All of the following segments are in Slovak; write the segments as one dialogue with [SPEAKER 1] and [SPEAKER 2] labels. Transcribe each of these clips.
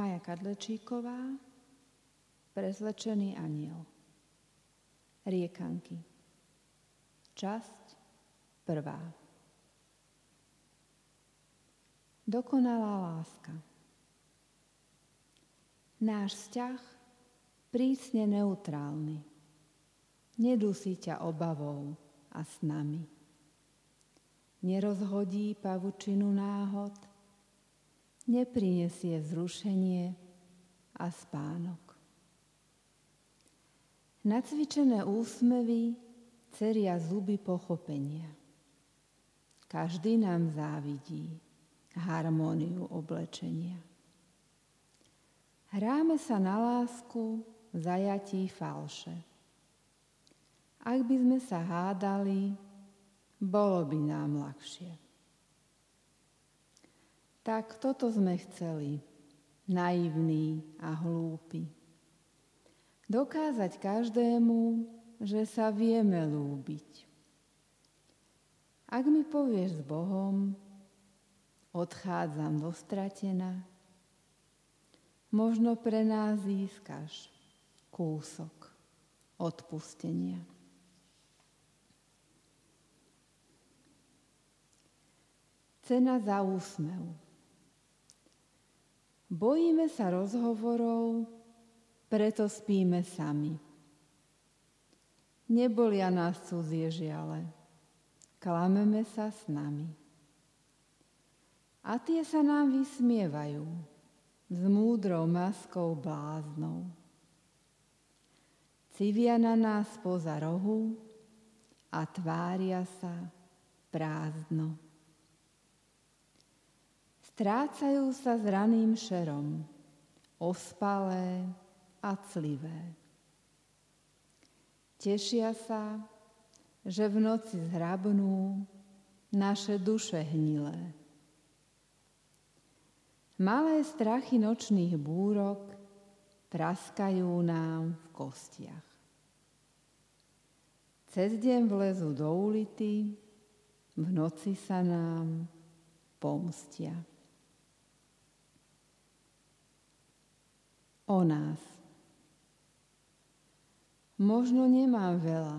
[SPEAKER 1] Maja Kadlečíková, Prezlečený aniel. Riekanky. Časť prvá. Dokonalá láska. Náš vzťah prísne neutrálny. Nedusí ťa obavou a s nami. Nerozhodí pavučinu náhod, neprinesie vzrušenie a spánok. Nacvičené úsmevy ceria zuby pochopenia. Každý nám závidí harmóniu oblečenia. Hráme sa na lásku v zajatí falše. Ak by sme sa hádali, bolo by nám ľahšie. Tak toto sme chceli, naivní a hlúpi. Dokázať každému, že sa vieme lúbiť. Ak mi povieš s Bohom, odchádzam dostratená. Možno pre nás získaš kúsok odpustenia. Cena za úsmev. Bojíme sa rozhovorov, preto spíme sami. Nebolia nás cudzie žiale, klameme sa s nami. A tie sa nám vysmievajú s múdrou maskou bláznou. Civia na nás poza rohu a tvária sa prázdno. Strácajú sa s raným šerom, ospalé a clivé. Tešia sa, že v noci zhrabnú naše duše hnilé. Malé strachy nočných búrok praskajú nám v kostiach. Cez deň vlezu do ulity, v noci sa nám pomstia. O nás. Možno nemám veľa,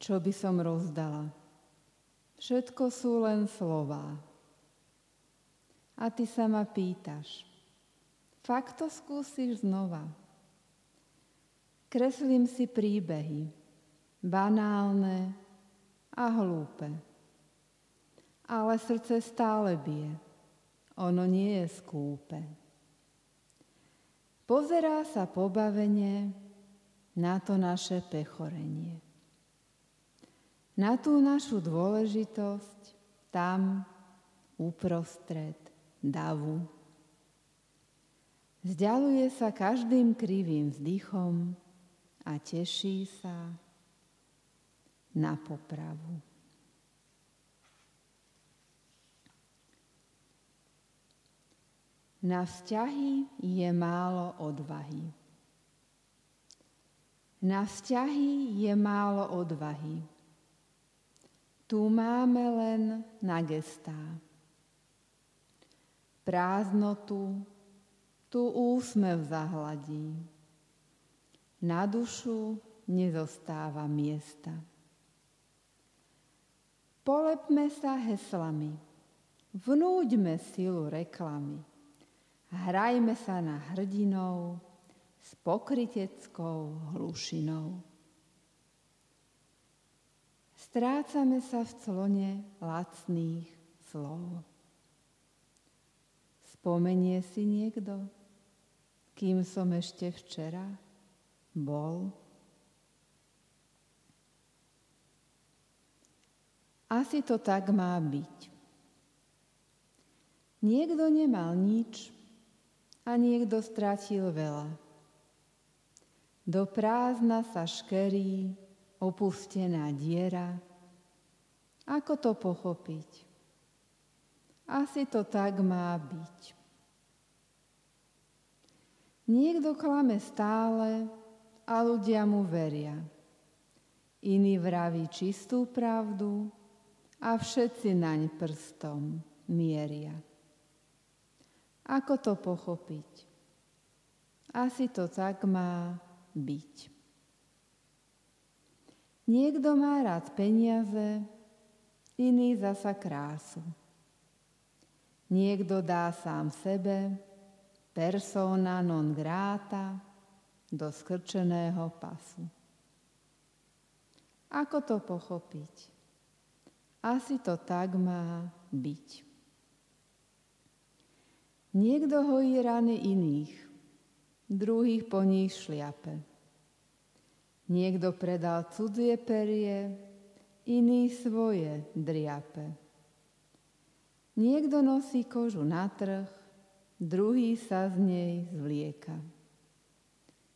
[SPEAKER 1] čo by som rozdala. Všetko sú len slová a ty sa ma pýtaš. Fakt to skúsiš znova. Kreslím si príbehy, banálne a hlúpe. Ale srdce stále bije. Ono nie je skúpe. Pozerá sa pobavenie na to naše pechorenie. Na tú našu dôležitosť tam uprostred davu. Zďaluje sa každým krivým vzdychom a teší sa na popravu. Na vzťahy je málo odvahy. Na vzťahy je málo odvahy. Tu máme len na gestá prázdnotu, tu úsmev zahladí. Na dušu nezostáva miesta. Polepme sa heslami, vnúďme silu reklamy, hrajme sa na hrdinou s pokriteckou hlušinou. Strácame sa v clone lacných slov. Spomenie si niekto, kým som ešte včera bol? Asi to tak má byť. Niekto nemal nič a niekto stratil veľa. Do prázdna sa škerí opustená diera. Ako to pochopiť? Asi to tak má byť. Niekto klame stále a ľudia mu veria. Iný vraví čistú pravdu a všetci naň prstom mieria. Ako to pochopiť? Asi to tak má byť. Niekto má rád peniaze, iný zasa krásu. Niekto dá sám sebe, persona non grata, do skrčeného pasu. Ako to pochopiť? Asi to tak má byť. Niekto hojí rany iných, druhých po nich šliape. Niekto predal cudzie perie, iný svoje driape. Niekto nosí kožu na trh, druhý sa z nej zvlieka.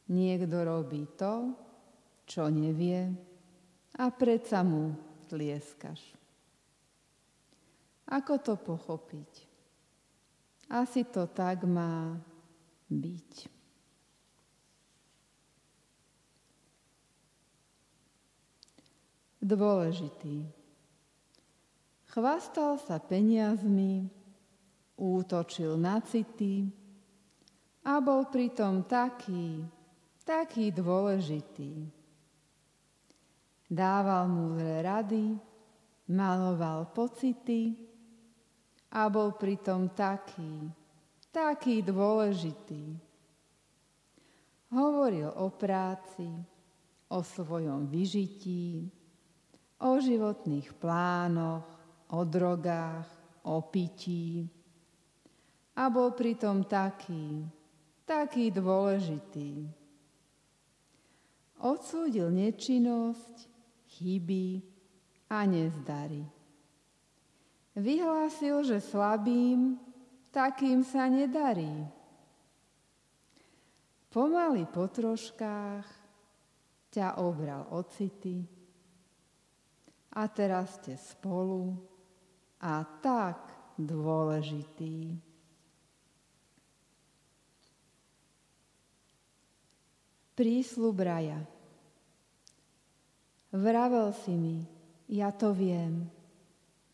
[SPEAKER 1] Niekto robí to, čo nevie, a predsa mu tlieskaš. Ako to pochopiť? Asi to tak má byť. Dôležitý. Chvastal sa peniazmi, útočil na city a bol pritom taký, taký dôležitý dával múdre rady, maloval pocity a bol pritom taký, taký dôležitý. Hovoril o práci, o svojom vyžití, o životných plánoch, o drogách, o pití. A bol pritom taký, taký dôležitý. Odsúdil nečinnosť chyby a nezdary. Vyhlásil, že slabým takým sa nedarí. Pomaly po troškách ťa obral ocity a teraz ste spolu a tak dôležitý. Prísľub raja. Vravel si mi, ja to viem,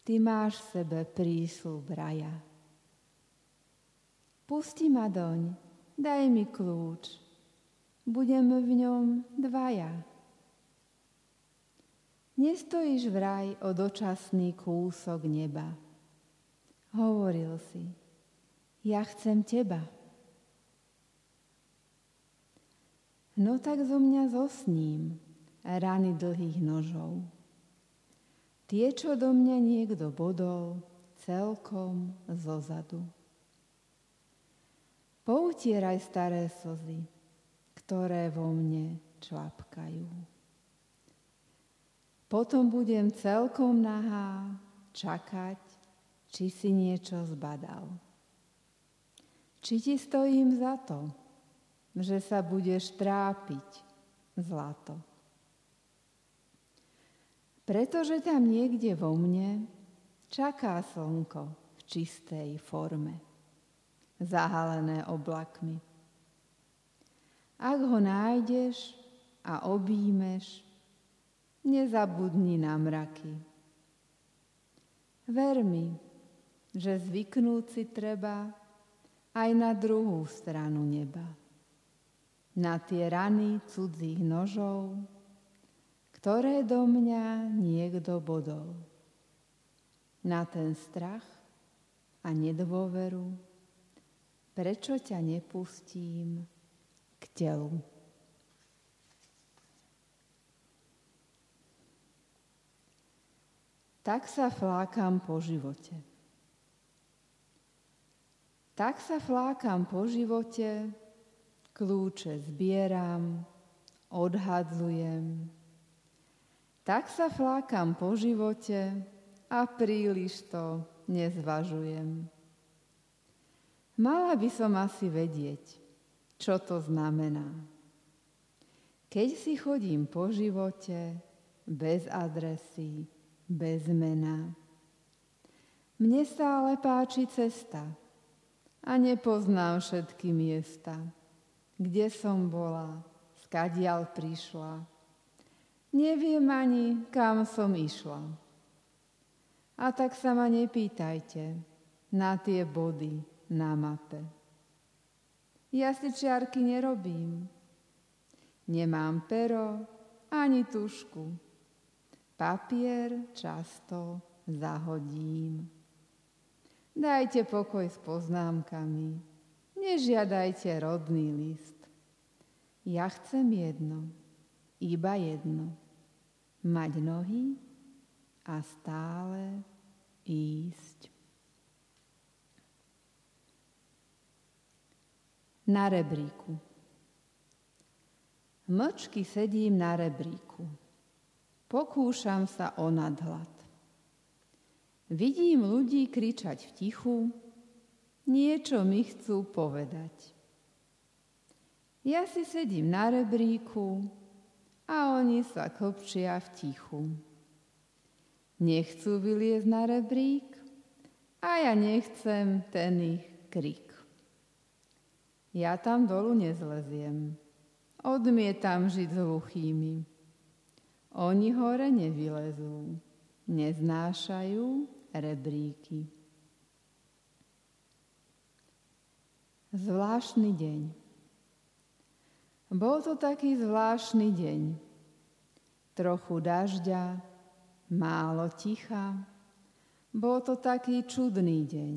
[SPEAKER 1] ty máš v sebe prísľub raja. Pusti ma doň, daj mi kľúč, budeme v ňom dvaja. Nestojíš vraj o dočasný kúsok neba. Hovoril si, ja chcem teba. No tak zo mňa zosním, rany dlhých nožov. Tie, čo do mňa niekto bodol, celkom zozadu. Poutieraj staré slzy, ktoré vo mne člapkajú. Potom budem celkom nahá čakať, či si niečo zbadal. Či ti stojím za to, že sa budeš trápiť zlato. Pretože tam niekde vo mne čaká slnko v čistej forme, zahalené oblakmi. Ak ho nájdeš a objímeš, nezabudni na mraky. Ver mi, že zvyknúť si treba aj na druhú stranu neba. Na tie rany cudzích nožov, ktoré do mňa niekto bodol. Na ten strach a nedôveru, prečo ťa nepustím k telu. Tak sa flákam po živote. Tak sa flákam po živote, kľúče zbieram, odhadzujem, tak sa flákam po živote a príliš to nezvažujem. Mala by som asi vedieť, čo to znamená. Keď si chodím po živote bez adresy, bez mena. Mne sa ale páči cesta a nepoznám všetky miesta, kde som bola, skadial prišla Neviem ani, kam som išla. A tak sa ma nepýtajte na tie body, na mape. Ja si čiarky nerobím. Nemám pero ani tušku. Papier často zahodím. Dajte pokoj s poznámkami. Nežiadajte rodný list. Ja chcem jedno, iba jedno. Mať nohy a stále ísť. Na rebríku. Mlčky sedím na rebríku. Pokúšam sa o nadhľad. Vidím ľudí kričať v tichu, niečo mi chcú povedať. Ja si sedím na rebríku a oni sa kopčia v tichu. Nechcú vyliezť na rebrík a ja nechcem ten ich krik. Ja tam dolu nezleziem. Odmietam žiť s hluchými. Oni hore nevylezú. Neznášajú rebríky. Zvláštny deň. Bol to taký zvláštny deň. Trochu dažďa, málo ticha. Bol to taký čudný deň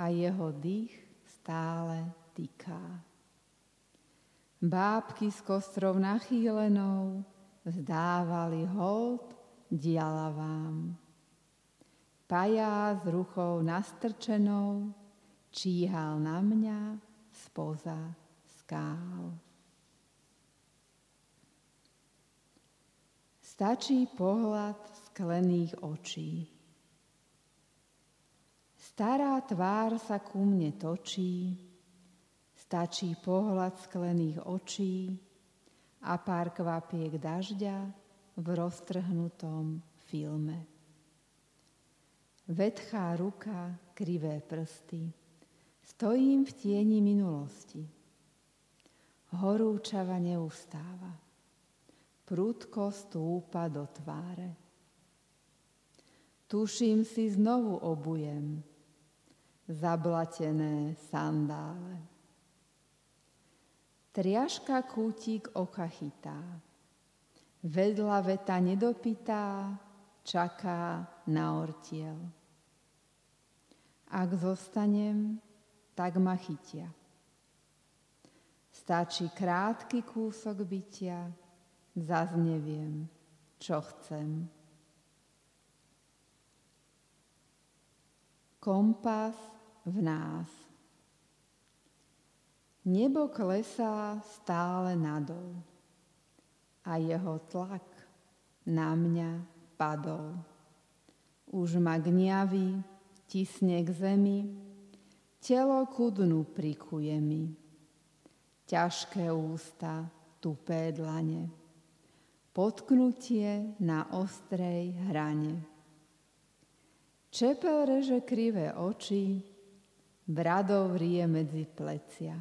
[SPEAKER 1] a jeho dých stále týká. Bábky s kostrov nachýlenou vzdávali hold dialavám. Pajá s ruchou nastrčenou číhal na mňa spoza skál. Stačí pohľad sklených očí. Stará tvár sa ku mne točí, stačí pohľad sklených očí a pár kvapiek dažďa v roztrhnutom filme. Vetchá ruka, krivé prsty. Stojím v tieni minulosti. Horúčava neustáva prudko stúpa do tváre. Tuším si znovu obujem zablatené sandále. Triaška kútik oka chytá, vedľa veta nedopitá, čaká na ortiel. Ak zostanem, tak ma chytia. Stačí krátky kúsok bytia, zas neviem, čo chcem. Kompas v nás. Nebo klesá stále nadol a jeho tlak na mňa padol. Už ma gňaví, tisne k zemi, telo ku dnu prikuje mi. Ťažké ústa, tupé dlane potknutie na ostrej hrane. Čepel reže krivé oči, bradov rie medzi plecia.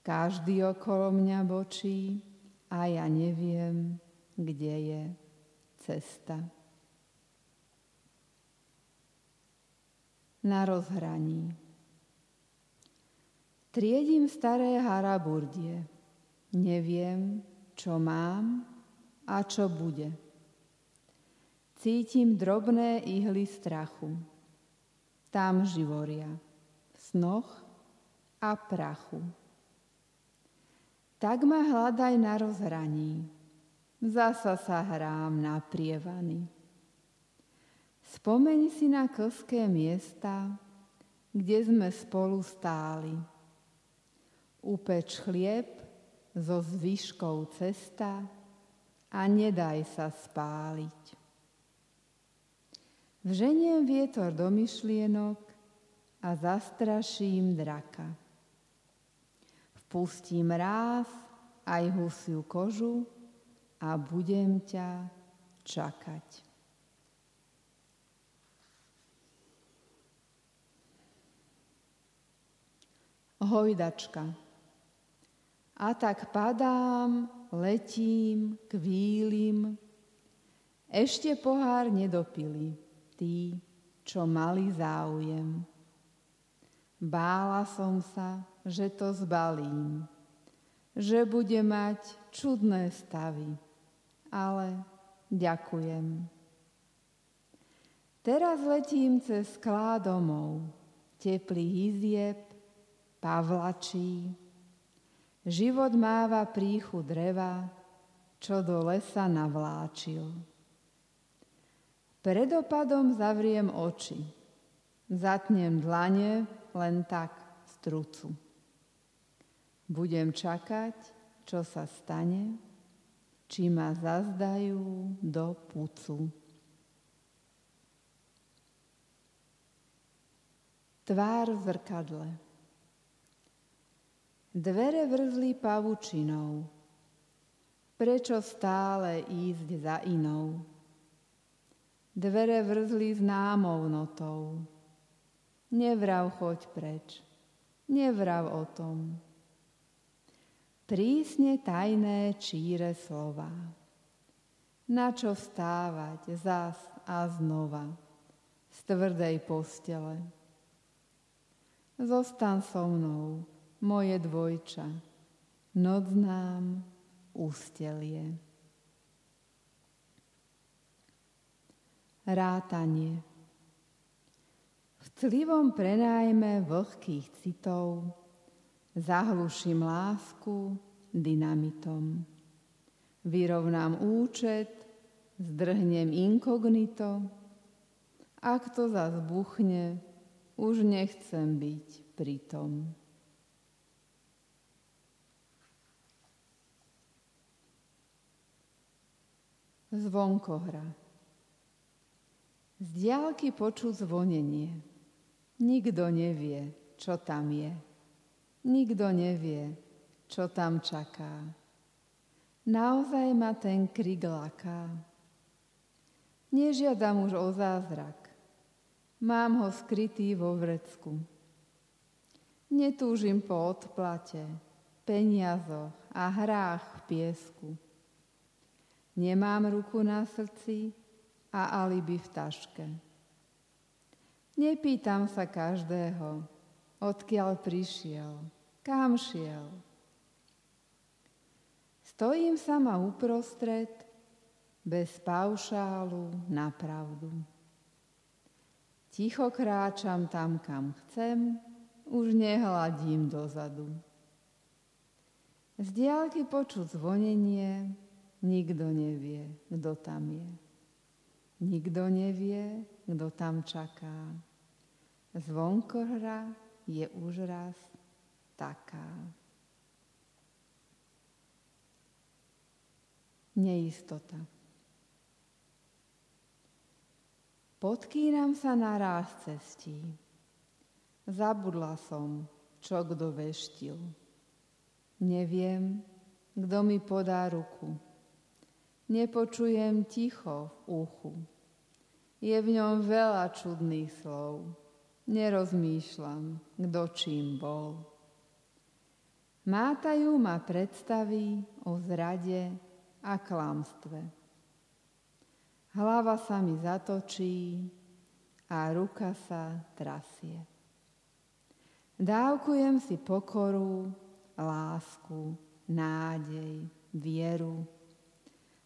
[SPEAKER 1] Každý okolo mňa bočí a ja neviem, kde je cesta. Na rozhraní. Triedím staré haraburdie. Neviem, čo mám a čo bude. Cítim drobné ihly strachu. Tam živoria, v snoch a prachu. Tak ma hľadaj na rozhraní, zasa sa hrám na prievany. Spomeň si na klské miesta, kde sme spolu stáli. Upeč chlieb so zvyškou cesta, a nedaj sa spáliť. Vženiem vietor do myšlienok a zastraším draka. Vpustím ráz aj husiu kožu a budem ťa čakať. Hojdačka. A tak padám letím, kvílim. Ešte pohár nedopili tí, čo mali záujem. Bála som sa, že to zbalím, že bude mať čudné stavy, ale ďakujem. Teraz letím cez sklá domov, teplý izieb, pavlačí. Život máva príchu dreva, čo do lesa navláčil. Predopadom zavriem oči, zatnem dlane len tak z trucu. Budem čakať, čo sa stane, či ma zazdajú do pucu. Tvár v zrkadle. Dvere vrzli pavučinou. Prečo stále ísť za inou? Dvere vrzli známou notou Nevrav, choď preč. Nevrav o tom. Prísne tajné číre slova. Na čo vstávať zas a znova z tvrdej postele. Zostan so mnou, moje dvojča, noc nám ústelie. Rátanie. V clivom prenájme vlhkých citov zahluším lásku dynamitom. Vyrovnám účet, zdrhnem inkognito, ak to zas buchne, už nechcem byť pritom. Zvonkohra. Z diálky počuť zvonenie. Nikto nevie, čo tam je. Nikto nevie, čo tam čaká. Naozaj ma ten krik laká. Nežiadam už o zázrak. Mám ho skrytý vo vrecku. Netúžim po odplate, peniazoch a hrách v piesku. Nemám ruku na srdci a alibi v taške. Nepýtam sa každého, odkiaľ prišiel, kam šiel. Stojím sama uprostred, bez paušálu na pravdu. Ticho kráčam tam, kam chcem, už nehladím dozadu. Z diálky počuť zvonenie, nikto nevie, kto tam je. Nikto nevie, kto tam čaká. Zvonkohra je už raz taká. Neistota. Podkýram sa na ráz cestí. Zabudla som, čo kto veštil. Neviem, kto mi podá ruku. Nepočujem ticho v uchu. Je v ňom veľa čudných slov nerozmýšľam, kto čím bol. Mátajú ma predstavy o zrade a klamstve. Hlava sa mi zatočí a ruka sa trasie. Dávkujem si pokoru, lásku, nádej, vieru.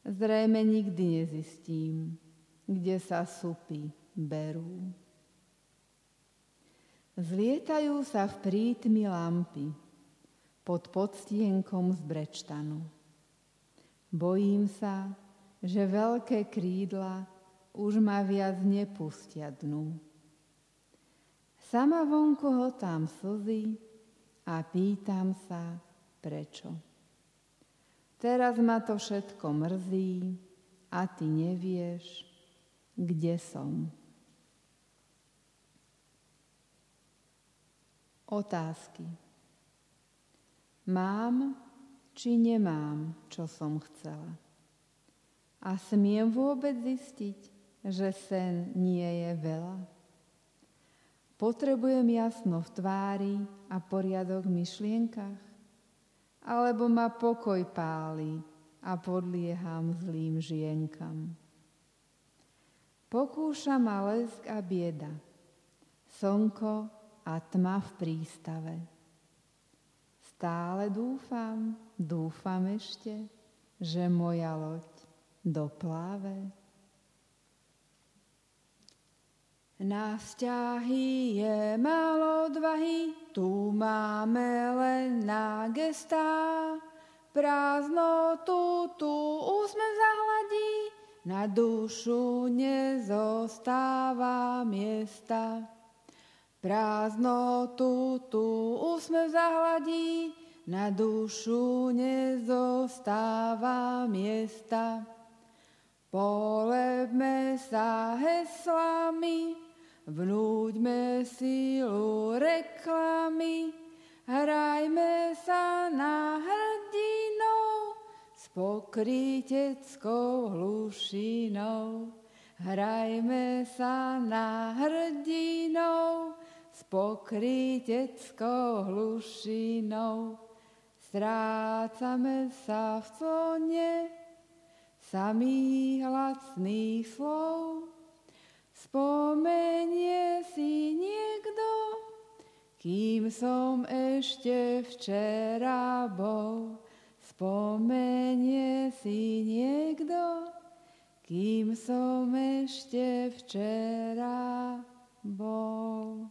[SPEAKER 1] Zrejme nikdy nezistím, kde sa supy berú. Zlietajú sa v prítmi lampy pod podstienkom z brečtanu. Bojím sa, že veľké krídla už ma viac nepustia dnu. Sama vonku ho tam slzy a pýtam sa, prečo. Teraz ma to všetko mrzí a ty nevieš, kde som. Otázky. Mám či nemám, čo som chcela? A smiem vôbec zistiť, že sen nie je veľa? Potrebujem jasno v tvári a poriadok v myšlienkach? Alebo ma pokoj páli a podlieham zlým žienkam? Pokúša ma lesk a bieda, slnko a tma v prístave. Stále dúfam, dúfam ešte, že moja loď dopláve. Na vzťahy je málo odvahy, tu máme len na gestá. Prázdnotu tu úsmev zahladí, na dušu nezostáva miesta. Prázdnotu tu úsmev zahladí, na dušu nezostáva miesta. Polebme sa heslami, Vnúďme silu reklamy, hrajme sa na hrdinou s pokryteckou hlušinou. Hrajme sa na hrdinou s pokryteckou hlušinou. Strácame sa v clone samých hlasných slov, Spomenie si niekto, kým som ešte včera bol. Spomenie si niekto, kým som ešte včera bol.